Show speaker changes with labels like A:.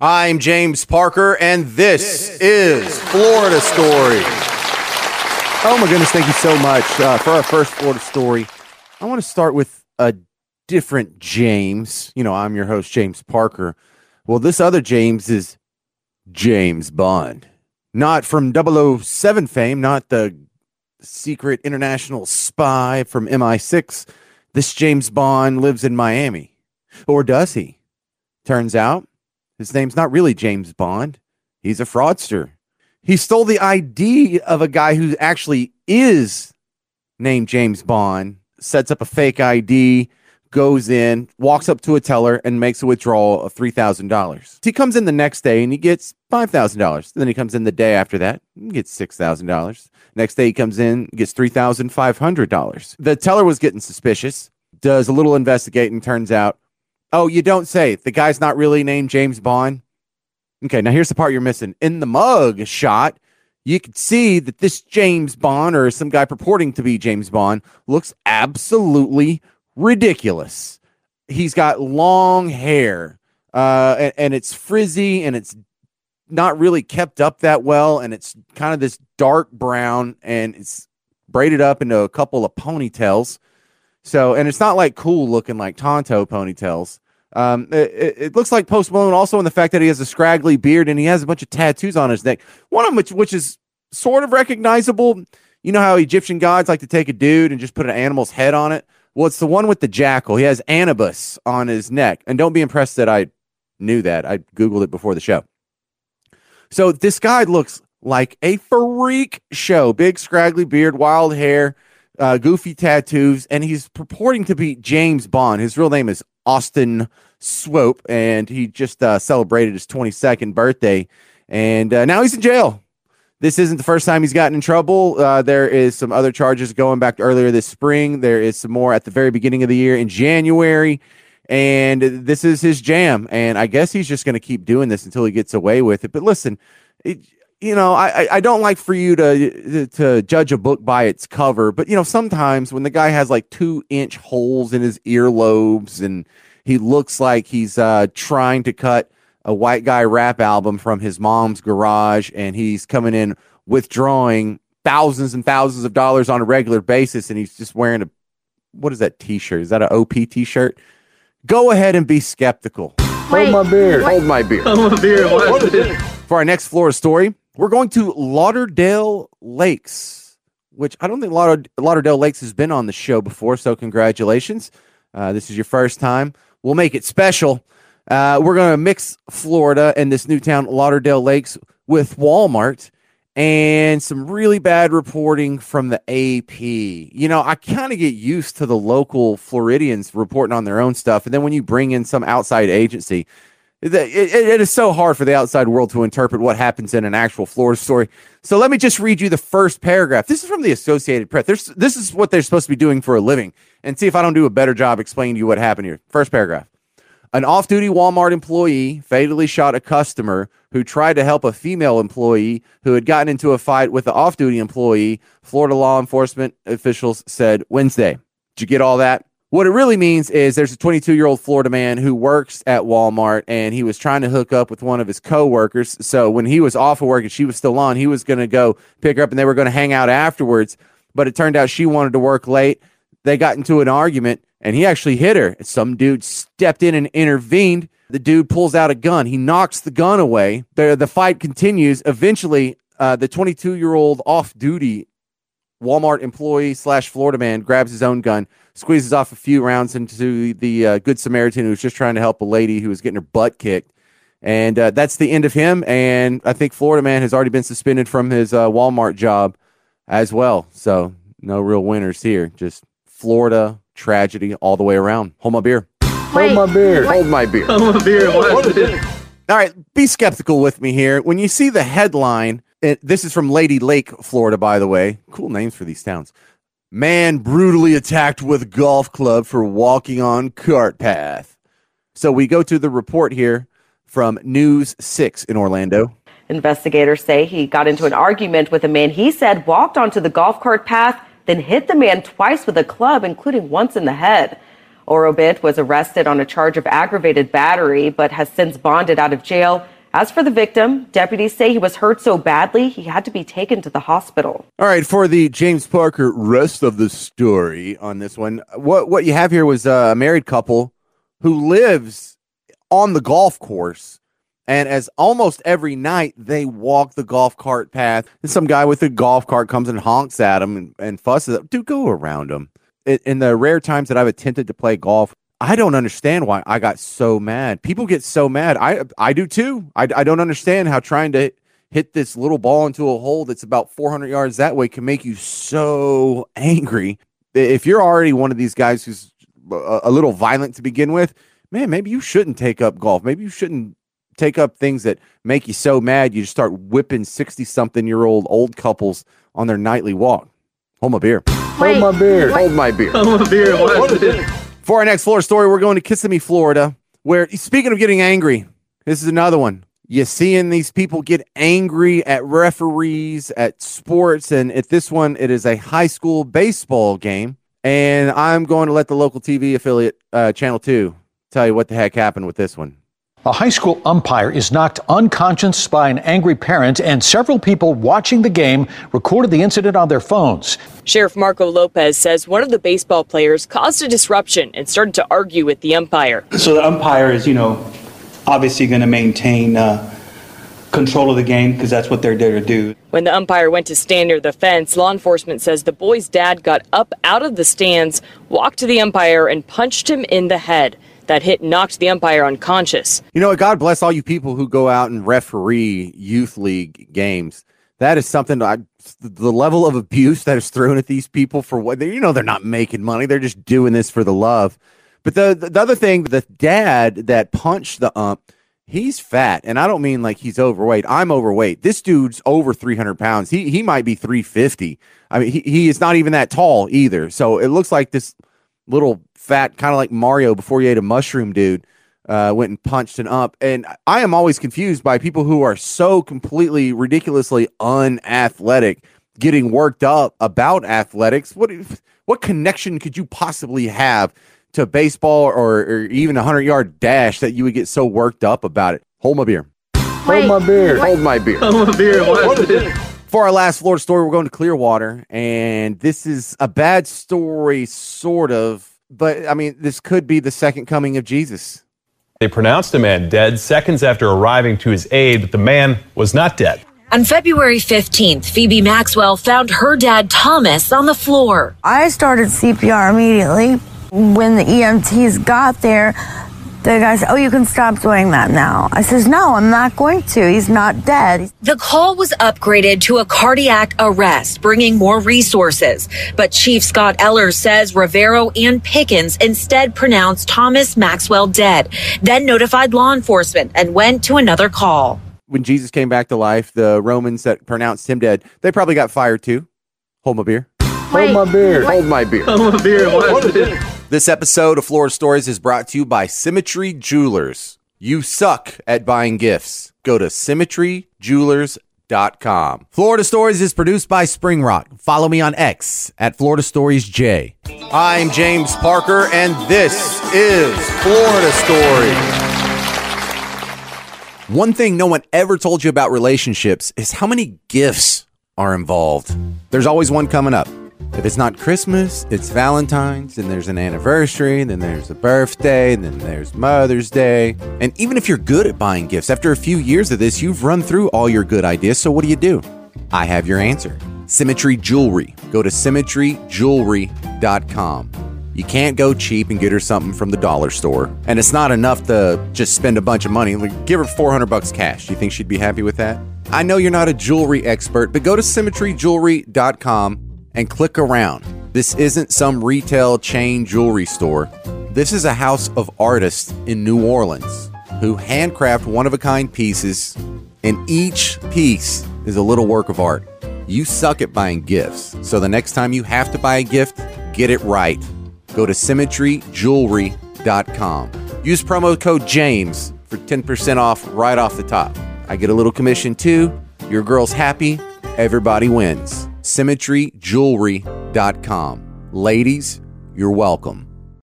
A: I'm James Parker, and this, is Florida Story. Oh my goodness, thank you so much uh, for our first Florida story. I want to start with a different James. You know, I'm your host, James Parker. Well, this other James is James Bond. Not from 007 fame, not the secret international spy from MI6. This James Bond lives in Miami. Or does he? Turns out his name's not really James Bond. He's a fraudster. He stole the ID of a guy who actually is named James Bond, sets up a fake ID, goes in, walks up to a teller, and makes a withdrawal of $3,000. He comes in the next day and he gets $5,000. Then he comes in the day after that and gets $6,000. Next day he comes in, gets $3,500. The teller was getting suspicious, does a little investigating, turns out Oh, you don't say. The guy's not really named James Bond. Okay, now here's the part you're missing. In the mug shot, you could see that this James Bond or some guy purporting to be James Bond looks absolutely ridiculous. He's got long hair, uh, and, and it's frizzy and it's not really kept up that well, and it's kind of this dark brown and it's braided up into a couple of ponytails. So, and it's not like cool looking like Tonto ponytails. Um, it, it, looks like Post Malone also in the fact that he has a scraggly beard and he has a bunch of tattoos on his neck. One of which, which is sort of recognizable. You know how Egyptian gods like to take a dude and just put an animal's head on it? Well, it's the one with the jackal. He has Anubis on his neck. And don't be impressed that I knew that. I Googled it before the show. So this guy looks like a freak show. Big, scraggly beard, wild hair uh, goofy tattoos, and he's purporting to be James Bond. His real name is Austin Swope, and he just uh, celebrated his 22nd birthday, and uh, now he's in jail. This isn't the first time he's gotten in trouble. Uh, there is some other charges going back earlier this spring. There is some more at the very beginning of the year in January, and this is his jam. And I guess he's just going to keep doing this until he gets away with it. But listen, it, you know, I I don't like for you to to judge a book by its cover, but you know, sometimes when the guy has like two inch holes in his earlobes and he looks like he's uh, trying to cut a white guy rap album from his mom's garage, and he's coming in withdrawing thousands and thousands of dollars on a regular basis, and he's just wearing a what is that T-shirt? Is that an OP T-shirt? Go ahead and be skeptical.
B: Wait,
A: Hold my beer. Hold my beer.
B: Hold my beer. What?
A: For our next Florida story, we're going to Lauderdale Lakes, which I don't think Lauder- Lauderdale Lakes has been on the show before. So, congratulations. Uh, this is your first time. We'll make it special. Uh, we're going to mix Florida and this new town, Lauderdale Lakes, with Walmart and some really bad reporting from the AP. You know, I kind of get used to the local Floridians reporting on their own stuff. And then when you bring in some outside agency, it, it, it is so hard for the outside world to interpret what happens in an actual Florida story. So let me just read you the first paragraph. This is from the Associated Press. There's, this is what they're supposed to be doing for a living, and see if I don't do a better job explaining to you what happened here. First paragraph. An off duty Walmart employee fatally shot a customer who tried to help a female employee who had gotten into a fight with the off duty employee, Florida law enforcement officials said Wednesday. Did you get all that? What it really means is there's a 22 year old Florida man who works at Walmart and he was trying to hook up with one of his coworkers. So when he was off of work and she was still on, he was going to go pick her up and they were going to hang out afterwards. But it turned out she wanted to work late. They got into an argument and he actually hit her. Some dude stepped in and intervened. The dude pulls out a gun. He knocks the gun away. The, the fight continues. Eventually, uh, the 22 year old off duty Walmart employee slash Florida man grabs his own gun, squeezes off a few rounds into the uh, Good Samaritan who was just trying to help a lady who was getting her butt kicked. And uh, that's the end of him. And I think Florida man has already been suspended from his uh, Walmart job as well. So no real winners here. Just Florida tragedy all the way around. Hold my beer.
B: Wait,
A: Hold my beer. Hold my beer.
B: Hold my beer. What?
A: All right, be skeptical with me here. When you see the headline, it, this is from Lady Lake, Florida, by the way. Cool names for these towns. Man brutally attacked with golf club for walking on cart path. So we go to the report here from News 6 in Orlando.
C: Investigators say he got into an argument with a man he said walked onto the golf cart path, then hit the man twice with a club, including once in the head. Orobit was arrested on a charge of aggravated battery, but has since bonded out of jail. As for the victim, deputies say he was hurt so badly he had to be taken to the hospital.
A: All right, for the James Parker rest of the story on this one, what what you have here was a married couple who lives on the golf course. And as almost every night they walk the golf cart path, and some guy with a golf cart comes and honks at them and, and fusses. Dude, go around them. In, in the rare times that I've attempted to play golf, I don't understand why I got so mad. People get so mad. I I do too. I, I don't understand how trying to hit this little ball into a hole that's about 400 yards that way can make you so angry. If you're already one of these guys who's a, a little violent to begin with, man, maybe you shouldn't take up golf. Maybe you shouldn't take up things that make you so mad you just start whipping 60 something year old old couples on their nightly walk. Hold my beer.
D: Hold my beer.
A: Hold my beer.
B: I'm a beer. What is it?
A: For our next Florida story, we're going to Kissimmee, Florida, where speaking of getting angry, this is another one. You're seeing these people get angry at referees, at sports, and at this one, it is a high school baseball game. And I'm going to let the local TV affiliate, uh, Channel 2, tell you what the heck happened with this one.
E: A high school umpire is knocked unconscious by an angry parent, and several people watching the game recorded the incident on their phones.
F: Sheriff Marco Lopez says one of the baseball players caused a disruption and started to argue with the umpire.
G: So the umpire is, you know, obviously going to maintain uh, control of the game because that's what they're there to do.
F: When the umpire went to stand near the fence, law enforcement says the boy's dad got up out of the stands, walked to the umpire, and punched him in the head. That hit knocked the umpire unconscious.
A: You know? God bless all you people who go out and referee youth league games. That is something I, the level of abuse that is thrown at these people for what they, you know, they're not making money. They're just doing this for the love. But the, the other thing, the dad that punched the ump, he's fat. And I don't mean like he's overweight. I'm overweight. This dude's over 300 pounds. He, he might be 350. I mean, he, he is not even that tall either. So it looks like this little fat, kind of like Mario before he ate a mushroom dude, uh, went and punched an up. And I am always confused by people who are so completely ridiculously unathletic getting worked up about athletics. What what connection could you possibly have to baseball or, or even a hundred yard dash that you would get so worked up about it? Hold my beer.
D: Hold my beer.
A: Hold my beer.
B: Hold my a beer. What is it?
A: For our last Florida story, we're going to Clearwater, and this is a bad story, sort of. But I mean, this could be the second coming of Jesus.
H: They pronounced a man dead seconds after arriving to his aid, but the man was not dead.
I: On February 15th, Phoebe Maxwell found her dad Thomas on the floor.
J: I started CPR immediately. When the EMTs got there, the guy said, Oh, you can stop doing that now. I says, No, I'm not going to. He's not dead.
I: The call was upgraded to a cardiac arrest, bringing more resources. But Chief Scott Eller says Rivero and Pickens instead pronounced Thomas Maxwell dead, then notified law enforcement and went to another call.
A: When Jesus came back to life, the Romans that pronounced him dead, they probably got fired too. Hold my beer.
D: Hold my beer.
A: Hold my beer.
B: I'm a beer. What is it?
A: This episode of Florida Stories is brought to you by Symmetry Jewelers. You suck at buying gifts. Go to symmetryjewelers.com. Florida Stories is produced by Spring Rock. Follow me on X at Florida Stories J. I'm James Parker, and this is Florida Stories. One thing no one ever told you about relationships is how many gifts are involved. There's always one coming up. If it's not Christmas, it's Valentine's, then there's an anniversary, then there's a birthday, and then there's Mother's Day. And even if you're good at buying gifts, after a few years of this, you've run through all your good ideas. So what do you do? I have your answer Symmetry Jewelry. Go to symmetryjewelry.com. You can't go cheap and get her something from the dollar store. And it's not enough to just spend a bunch of money. Like, give her 400 bucks cash. Do you think she'd be happy with that? I know you're not a jewelry expert, but go to symmetryjewelry.com and click around. This isn't some retail chain jewelry store. This is a house of artists in New Orleans who handcraft one of a kind pieces, and each piece is a little work of art. You suck at buying gifts, so the next time you have to buy a gift, get it right. Go to symmetryjewelry.com. Use promo code JAMES for 10% off right off the top. I get a little commission too. Your girl's happy, everybody wins. Symmetryjewelry.com. Ladies, you're welcome.